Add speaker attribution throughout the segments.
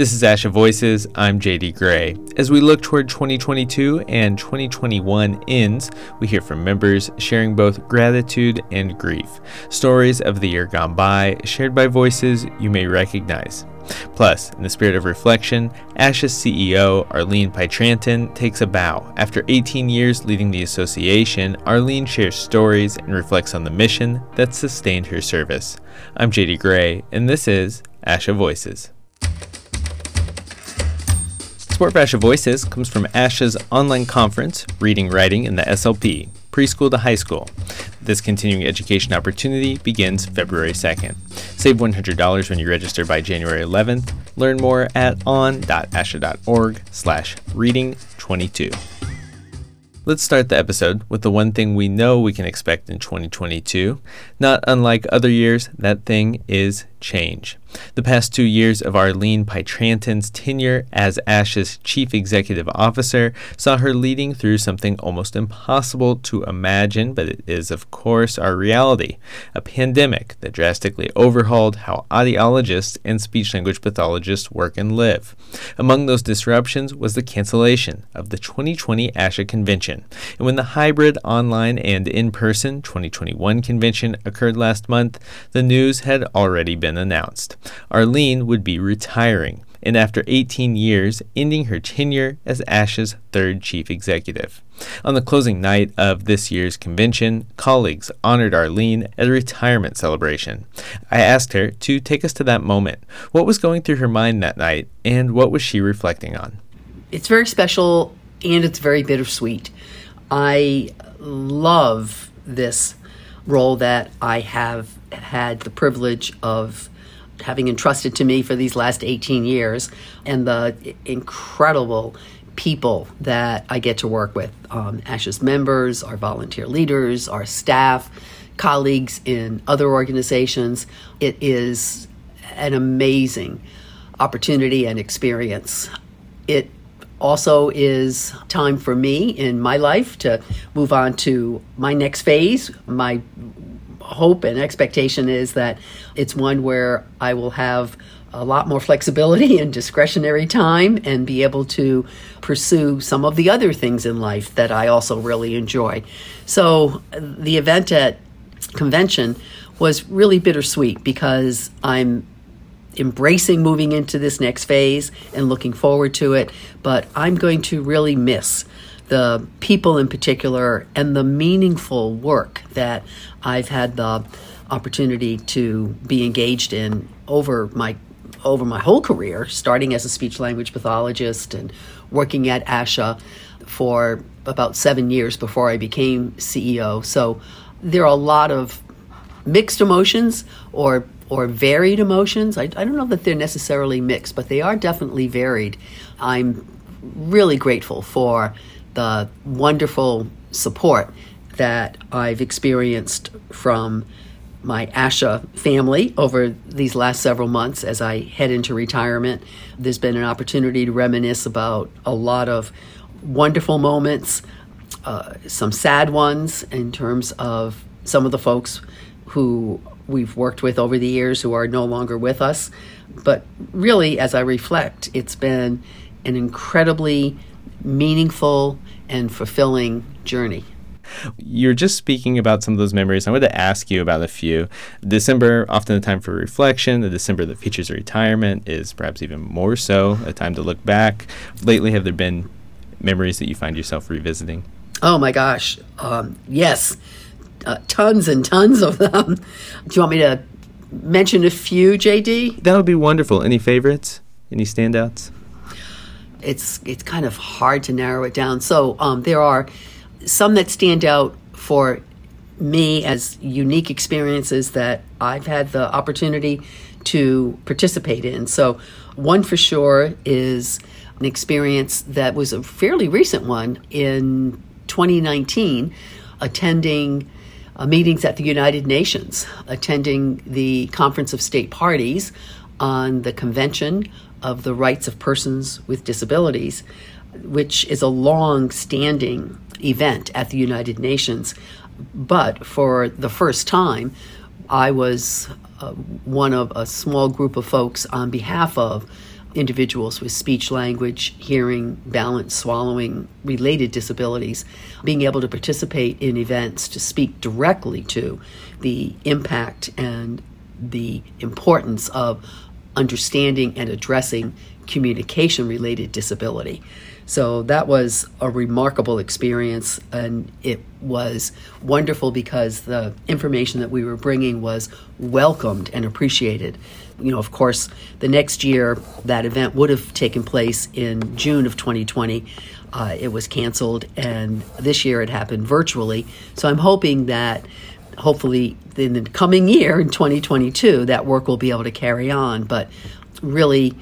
Speaker 1: This is Asha Voices. I'm JD Gray. As we look toward 2022 and 2021 ends, we hear from members sharing both gratitude and grief. Stories of the year gone by, shared by voices you may recognize. Plus, in the spirit of reflection, ASHA's CEO, Arlene Pietranton, takes a bow. After 18 years leading the association, Arlene shares stories and reflects on the mission that sustained her service. I'm JD Gray, and this is ASHA Voices. Support for ASHA Voices comes from ASHA's online conference, Reading Writing and the SLP, Preschool to High School. This continuing education opportunity begins February 2nd. Save $100 when you register by January 11th. Learn more at on.asha.org slash reading 22. Let's start the episode with the one thing we know we can expect in 2022. Not unlike other years, that thing is change. The past two years of Arlene Pietranton's tenure as ASHA's chief executive officer saw her leading through something almost impossible to imagine, but it is, of course, our reality a pandemic that drastically overhauled how audiologists and speech language pathologists work and live. Among those disruptions was the cancellation of the 2020 ASHA convention. And when the hybrid online and in person 2021 convention occurred last month, the news had already been announced. Arlene would be retiring, and after 18 years, ending her tenure as ASHA's third chief executive. On the closing night of this year's convention, colleagues honored Arlene at a retirement celebration. I asked her to take us to that moment. What was going through her mind that night, and what was she reflecting on?
Speaker 2: It's very special and it's very bittersweet. I love this role that I have had the privilege of having entrusted to me for these last 18 years and the incredible people that I get to work with um, ASHA's members, our volunteer leaders, our staff, colleagues in other organizations. It is an amazing opportunity and experience. It also is time for me in my life to move on to my next phase, my hope and expectation is that it's one where I will have a lot more flexibility and discretionary time and be able to pursue some of the other things in life that I also really enjoy. So the event at convention was really bittersweet because I'm embracing moving into this next phase and looking forward to it, but I'm going to really miss the people in particular and the meaningful work that I've had the opportunity to be engaged in over my over my whole career, starting as a speech language pathologist and working at ASHA for about seven years before I became CEO. So there are a lot of mixed emotions or or varied emotions. I, I don't know that they're necessarily mixed, but they are definitely varied. I'm really grateful for the wonderful support that I've experienced from my ASHA family over these last several months as I head into retirement. There's been an opportunity to reminisce about a lot of wonderful moments, uh, some sad ones in terms of some of the folks who we've worked with over the years who are no longer with us. But really, as I reflect, it's been an incredibly meaningful and fulfilling journey.
Speaker 1: You're just speaking about some of those memories. I wanted to ask you about a few. December, often a time for reflection. The December that features retirement is perhaps even more so a time to look back. Lately, have there been memories that you find yourself revisiting?
Speaker 2: Oh my gosh, um, yes, uh, tons and tons of them. Do you want me to mention a few, JD?
Speaker 1: That would be wonderful. Any favorites? Any standouts?
Speaker 2: It's it's kind of hard to narrow it down. So um, there are some that stand out for me as unique experiences that I've had the opportunity to participate in. So, one for sure is an experience that was a fairly recent one in 2019, attending uh, meetings at the United Nations, attending the Conference of State Parties on the Convention of the Rights of Persons with Disabilities, which is a long standing event at the United Nations. But for the first time, I was uh, one of a small group of folks on behalf of individuals with speech, language, hearing, balance, swallowing, related disabilities, being able to participate in events to speak directly to the impact and the importance of understanding and addressing communication related disability. So that was a remarkable experience, and it was wonderful because the information that we were bringing was welcomed and appreciated. You know, of course, the next year that event would have taken place in June of 2020. Uh, it was canceled, and this year it happened virtually. So I'm hoping that hopefully in the coming year in 2022 that work will be able to carry on but really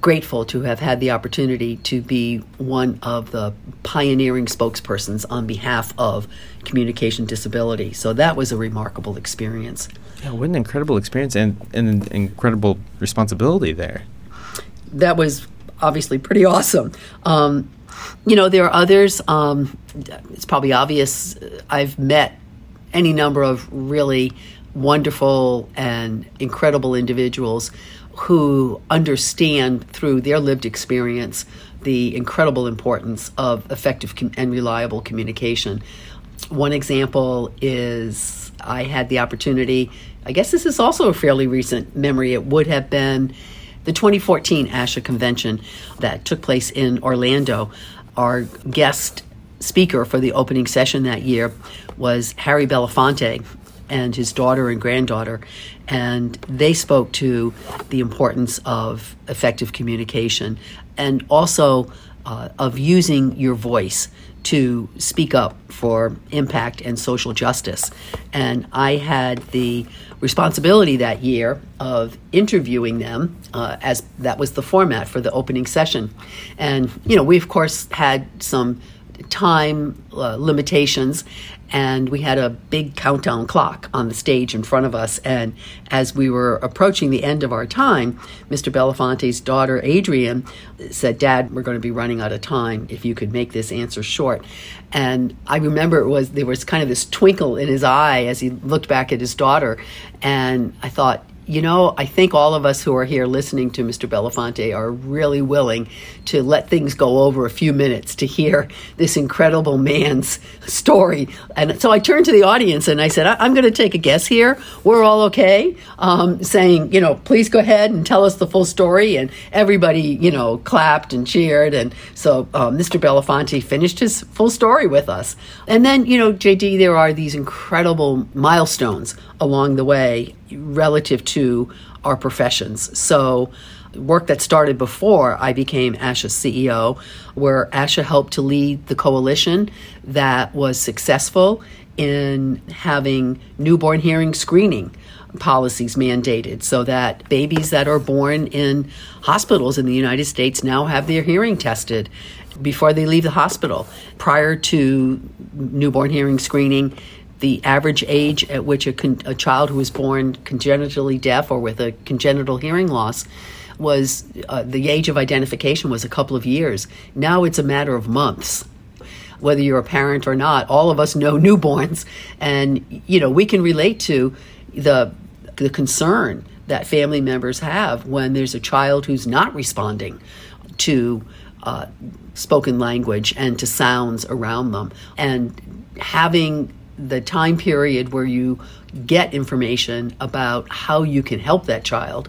Speaker 2: grateful to have had the opportunity to be one of the pioneering spokespersons on behalf of communication disability. So that was a remarkable experience.
Speaker 1: Yeah, what an incredible experience and, and an incredible responsibility there.
Speaker 2: That was obviously pretty awesome. Um, you know, there are others. Um, it's probably obvious. I've met any number of really wonderful and incredible individuals who understand through their lived experience the incredible importance of effective and reliable communication. One example is I had the opportunity, I guess this is also a fairly recent memory, it would have been the 2014 ASHA convention that took place in Orlando. Our guest speaker for the opening session that year was Harry Belafonte, and his daughter and granddaughter, and they spoke to the importance of effective communication and also uh, of using your voice to speak up for impact and social justice. And I had the responsibility that year of interviewing them, uh, as that was the format for the opening session. And, you know, we of course had some time uh, limitations and we had a big countdown clock on the stage in front of us. And as we were approaching the end of our time, Mr. Belafonte's daughter, Adrienne, said, Dad, we're going to be running out of time if you could make this answer short. And I remember it was there was kind of this twinkle in his eye as he looked back at his daughter. And I thought, you know, I think all of us who are here listening to Mr. Belafonte are really willing to let things go over a few minutes to hear this incredible man's story. And so I turned to the audience and I said, I- am going to take a guess here. We're all okay. Um, saying, you know, please go ahead and tell us the full story. And everybody, you know, clapped and cheered. And so um, Mr. Belafonte finished his full story with us. And then, you know, JD, there are these incredible milestones along the way relative to our professions. So, work that started before I became ASHA's CEO, where ASHA helped to lead the coalition that was successful in having newborn hearing screening policies mandated so that babies that are born in hospitals in the United States now have their hearing tested before they leave the hospital. Prior to newborn hearing screening, the average age at which a, con- a child who was born congenitally deaf or with a congenital hearing loss was uh, the age of identification was a couple of years. Now it's a matter of months. Whether you're a parent or not, all of us know newborns, and you know we can relate to the the concern that family members have when there's a child who's not responding to uh, spoken language and to sounds around them, and having the time period where you get information about how you can help that child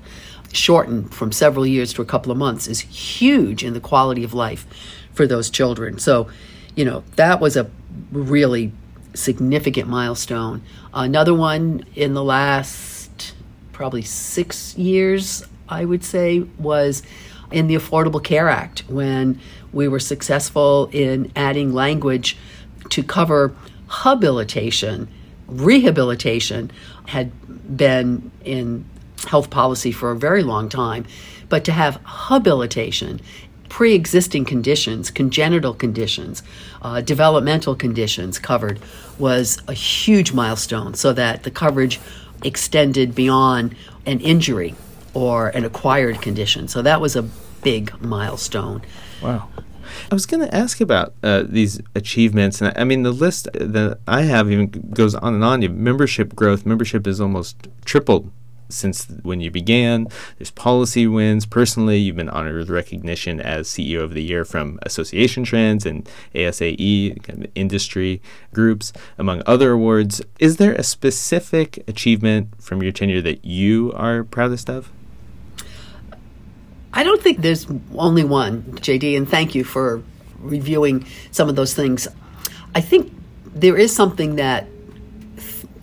Speaker 2: shortened from several years to a couple of months is huge in the quality of life for those children. So, you know, that was a really significant milestone. Another one in the last probably six years, I would say, was in the Affordable Care Act when we were successful in adding language to cover habilitation, rehabilitation had been in health policy for a very long time, but to have habilitation, pre existing conditions, congenital conditions, uh, developmental conditions covered was a huge milestone so that the coverage extended beyond an injury or an acquired condition. So that was a big milestone.
Speaker 1: Wow. I was going to ask about uh, these achievements, and I, mean the list that I have even goes on and on. Membership growth, membership is almost tripled since when you began. There's policy wins. Personally, you've been honored with recognition as CEO of the Year from Association Trends and ASAE kind of industry groups, among other awards. Is there a specific achievement from your tenure that you are proudest of?
Speaker 2: I don't think there's only one, JD, and thank you for reviewing some of those things. I think there is something that,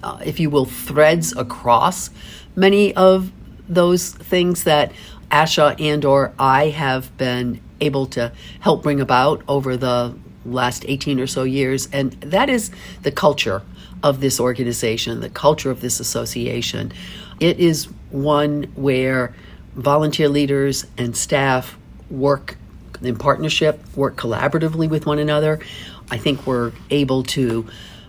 Speaker 2: uh, if you will, threads across many of those things that Asha and or I have been able to help bring about over the last 18 or so years and that is the culture of this organization the culture of this association it is one where volunteer leaders and staff work in partnership work collaboratively with one another i think we're able to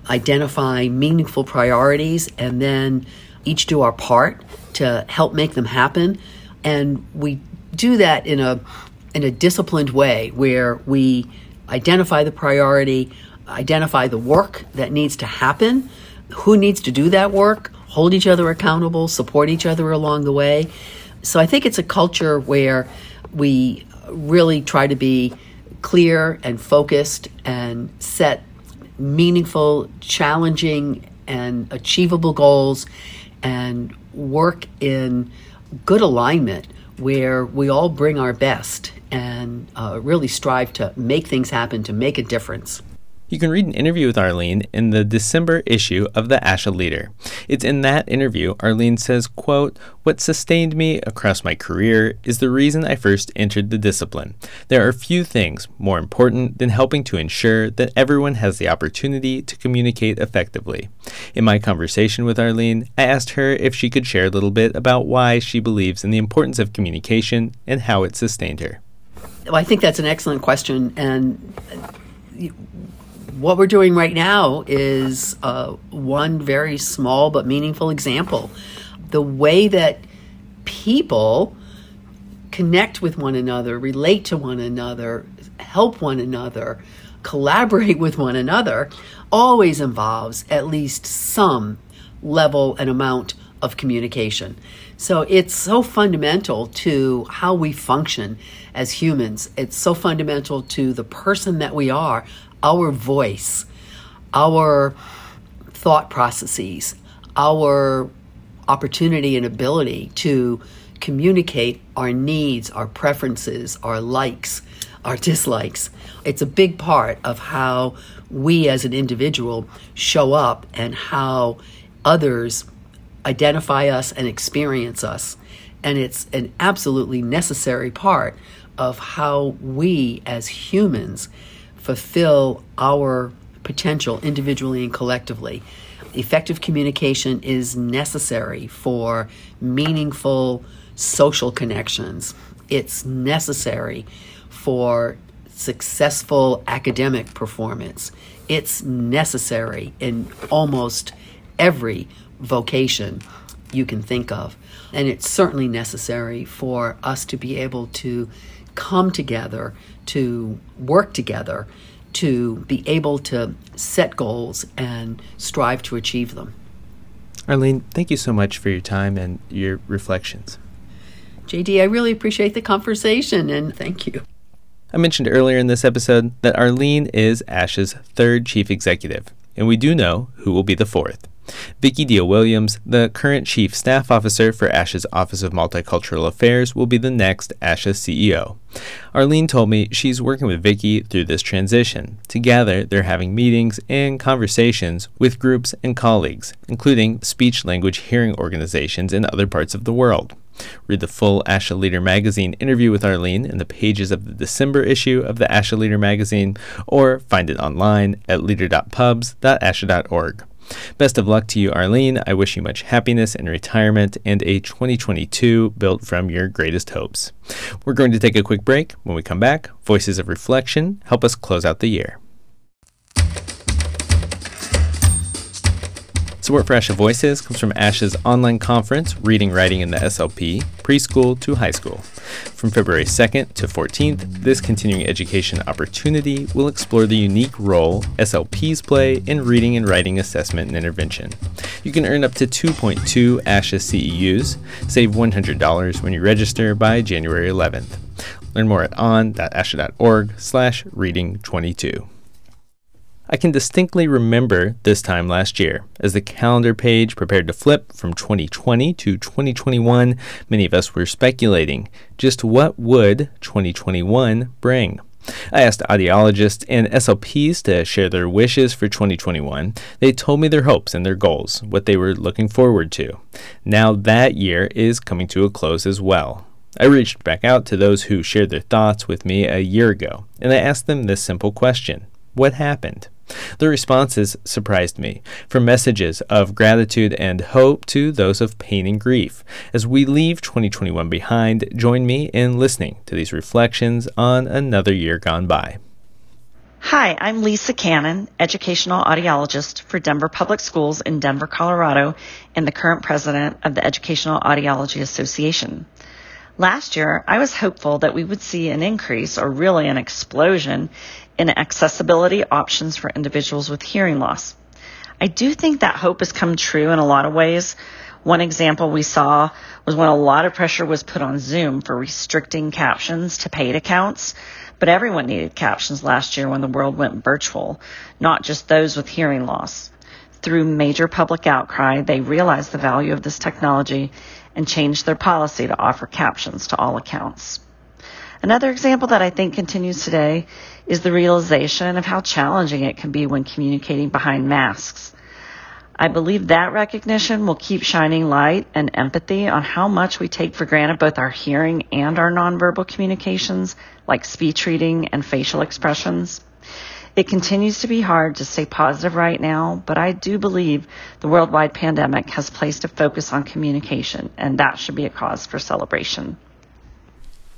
Speaker 2: identify meaningful priorities and then each do our part to help make them happen. And we do that in a in a disciplined way where we identify the priority, identify the work that needs to happen, who needs to do that work, hold each other accountable, support each other along the way. So I think it's a culture where we really try to be clear and focused and set meaningful, challenging, and achievable goals and work in good alignment where we all bring our best and uh, really strive to make things happen, to make a difference.
Speaker 1: You can read an interview with Arlene in the December issue of the ASHA Leader. It's in that interview Arlene says, quote, "What sustained me across my career is the reason I first entered the discipline. There are few things more important than helping to ensure that everyone has the opportunity to communicate effectively." In my conversation with Arlene, I asked her if she could share a little bit about why she believes in the importance of communication and how it sustained her.
Speaker 2: Well, I think that's an excellent question and what we're doing right now is uh, one very small but meaningful example. The way that people connect with one another, relate to one another, help one another, collaborate with one another always involves at least some level and amount of communication. So it's so fundamental to how we function as humans. It's so fundamental to the person that we are, our voice, our thought processes, our opportunity and ability to communicate our needs, our preferences, our likes, our dislikes. It's a big part of how we as an individual show up and how others identify us and experience us. And it's an absolutely necessary part of how we as humans fulfill our potential individually and collectively. Effective communication is necessary for meaningful social connections. It's necessary for successful academic performance. It's necessary in almost every vocation you can think of. And it's certainly necessary for us to be able to come together to work together to be able to set goals and strive to achieve them.
Speaker 1: Arlene, thank you so much for your time and your reflections.
Speaker 2: JD, I really appreciate the conversation and thank you.
Speaker 1: I mentioned earlier in this episode that Arlene is ASHA's third chief executive, and we do know who will be the fourth. Vicki Deal Williams, the current Chief Staff Officer for ASHA's Office of Multicultural Affairs, will be the next ASHA CEO. Arlene told me she's working with Vicki through this transition. Together, they're having meetings and conversations with groups and colleagues, including speech language hearing organizations in other parts of the world. Read the full ASHA Leader magazine interview with Arlene in the pages of the December issue of the ASHA Leader magazine, or find it online at leader.pubs.asha.org. Best of luck to you, Arlene. I wish you much happiness in retirement and a 2022 built from your greatest hopes. We're going to take a quick break. When we come back, Voices of Reflection help us close out the year. Support for ASHA Voices comes from ASHA's online conference, Reading Writing in the SLP, Preschool to High School. From February 2nd to 14th, this continuing education opportunity will explore the unique role SLPs play in reading and writing assessment and intervention. You can earn up to 2.2 ASHA CEUs, save $100 when you register by January 11th. Learn more at on.asha.org slash reading 22. I can distinctly remember this time last year. As the calendar page prepared to flip from 2020 to 2021, many of us were speculating just what would 2021 bring. I asked audiologists and SLPs to share their wishes for 2021. They told me their hopes and their goals, what they were looking forward to. Now that year is coming to a close as well. I reached back out to those who shared their thoughts with me a year ago, and I asked them this simple question What happened? The responses surprised me, from messages of gratitude and hope to those of pain and grief. As we leave 2021 behind, join me in listening to these reflections on another year gone by.
Speaker 3: Hi, I'm Lisa Cannon, educational audiologist for Denver Public Schools in Denver, Colorado, and the current president of the Educational Audiology Association. Last year, I was hopeful that we would see an increase or really an explosion in accessibility options for individuals with hearing loss. I do think that hope has come true in a lot of ways. One example we saw was when a lot of pressure was put on Zoom for restricting captions to paid accounts. But everyone needed captions last year when the world went virtual, not just those with hearing loss. Through major public outcry, they realized the value of this technology and changed their policy to offer captions to all accounts. Another example that I think continues today is the realization of how challenging it can be when communicating behind masks. I believe that recognition will keep shining light and empathy on how much we take for granted both our hearing and our nonverbal communications, like speech reading and facial expressions. It continues to be hard to stay positive right now, but I do believe the worldwide pandemic has placed a focus on communication, and that should be a cause for celebration.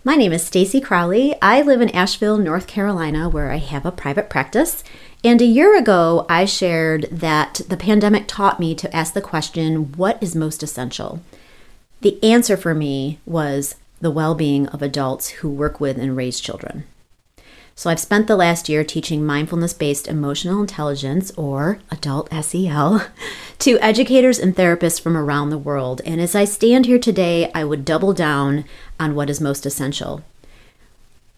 Speaker 4: My name is Stacy Crowley. I live in Asheville, North Carolina, where I have a private practice. And a year ago, I shared that the pandemic taught me to ask the question, what is most essential? The answer for me was the well being of adults who work with and raise children. So I've spent the last year teaching mindfulness based emotional intelligence, or adult SEL, to educators and therapists from around the world. And as I stand here today, I would double down on what is most essential.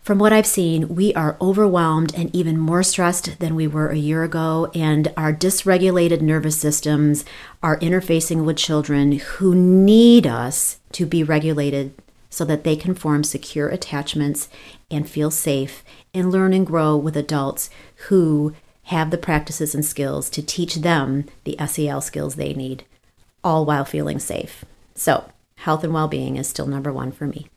Speaker 4: From what I've seen, we are overwhelmed and even more stressed than we were a year ago, and our dysregulated nervous systems are interfacing with children who need us to be regulated so that they can form secure attachments and feel safe and learn and grow with adults who have the practices and skills to teach them the SEL skills they need, all while feeling safe. So, health and well being is still number one for me.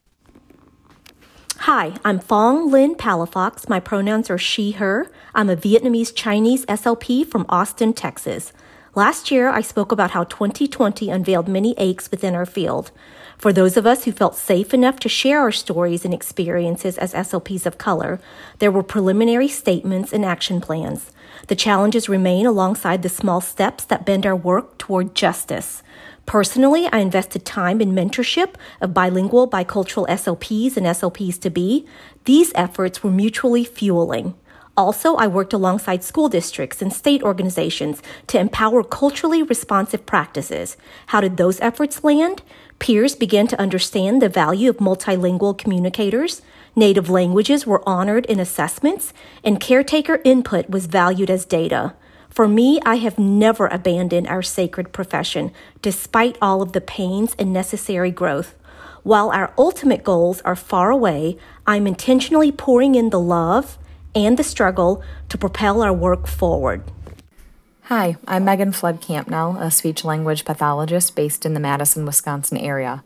Speaker 5: Hi, I'm Phuong Lien Palafox. My pronouns are she, her. I'm a Vietnamese Chinese SLP from Austin, Texas. Last year, I spoke about how 2020 unveiled many aches within our field. For those of us who felt safe enough to share our stories and experiences as SLPs of color, there were preliminary statements and action plans. The challenges remain alongside the small steps that bend our work toward justice. Personally, I invested time in mentorship of bilingual, bicultural SLPs and SLPs to be. These efforts were mutually fueling. Also, I worked alongside school districts and state organizations to empower culturally responsive practices. How did those efforts land? Peers began to understand the value of multilingual communicators. Native languages were honored in assessments, and caretaker input was valued as data. For me, I have never abandoned our sacred profession, despite all of the pains and necessary growth. While our ultimate goals are far away, I'm intentionally pouring in the love and the struggle to propel our work forward.
Speaker 6: Hi, I'm Megan Flood Campbell, a speech language pathologist based in the Madison, Wisconsin area.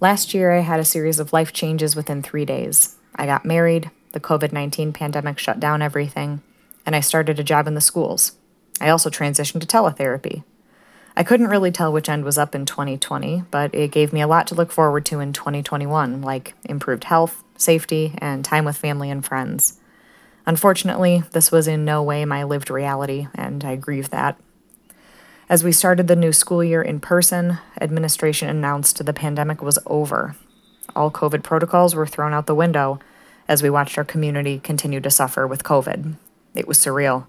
Speaker 6: Last year, I had a series of life changes within three days. I got married, the COVID 19 pandemic shut down everything, and I started a job in the schools. I also transitioned to teletherapy. I couldn't really tell which end was up in 2020, but it gave me a lot to look forward to in 2021, like improved health, safety, and time with family and friends. Unfortunately, this was in no way my lived reality, and I grieve that. As we started the new school year in person, administration announced the pandemic was over. All COVID protocols were thrown out the window as we watched our community continue to suffer with COVID. It was surreal.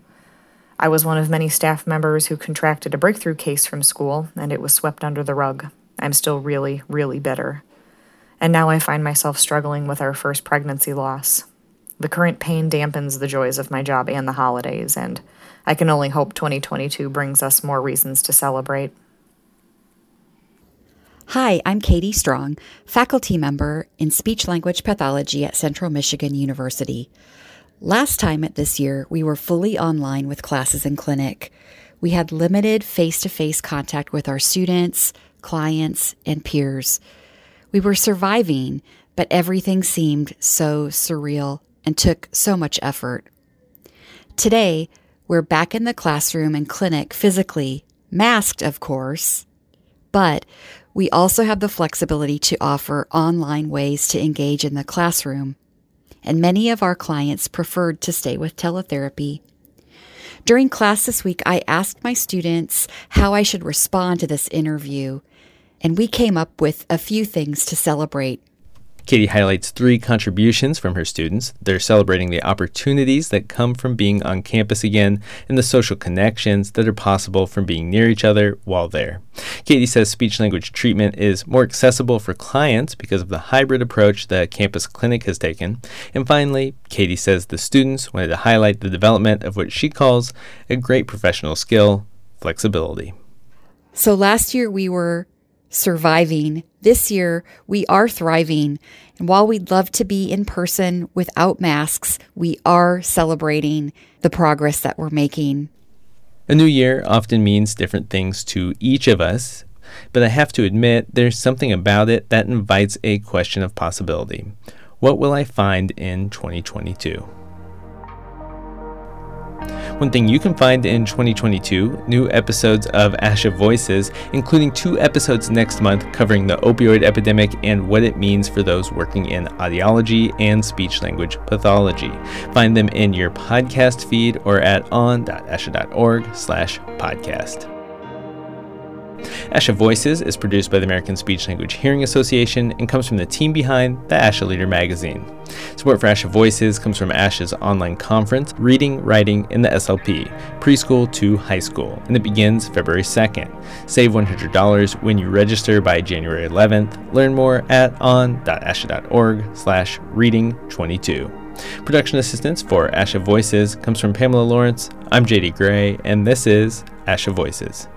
Speaker 6: I was one of many staff members who contracted a breakthrough case from school, and it was swept under the rug. I'm still really, really bitter. And now I find myself struggling with our first pregnancy loss. The current pain dampens the joys of my job and the holidays, and I can only hope 2022 brings us more reasons to celebrate.
Speaker 7: Hi, I'm Katie Strong, faculty member in speech language pathology at Central Michigan University. Last time at this year, we were fully online with classes and clinic. We had limited face to face contact with our students, clients, and peers. We were surviving, but everything seemed so surreal and took so much effort. Today, we're back in the classroom and clinic physically, masked, of course, but we also have the flexibility to offer online ways to engage in the classroom and many of our clients preferred to stay with teletherapy. During class this week, I asked my students how I should respond to this interview, and we came up with a few things to celebrate.
Speaker 1: Katie highlights three contributions from her students. They're celebrating the opportunities that come from being on campus again and the social connections that are possible from being near each other while there. Katie says speech language treatment is more accessible for clients because of the hybrid approach the campus clinic has taken. And finally, Katie says the students wanted to highlight the development of what she calls a great professional skill flexibility.
Speaker 7: So last year we were surviving. This year, we are thriving. And while we'd love to be in person without masks, we are celebrating the progress that we're making.
Speaker 1: A new year often means different things to each of us, but I have to admit there's something about it that invites a question of possibility. What will I find in 2022? One thing you can find in 2022 new episodes of ASHA Voices, including two episodes next month covering the opioid epidemic and what it means for those working in audiology and speech language pathology. Find them in your podcast feed or at on.asha.org/podcast. ASHA Voices is produced by the American Speech Language Hearing Association and comes from the team behind the ASHA Leader magazine. Support for ASHA Voices comes from ASHA's online conference, Reading, Writing in the SLP, preschool to high school, and it begins February 2nd. Save $100 when you register by January 11th. Learn more at on.asha.org slash reading 22. Production assistance for ASHA Voices comes from Pamela Lawrence. I'm JD Gray, and this is ASHA Voices.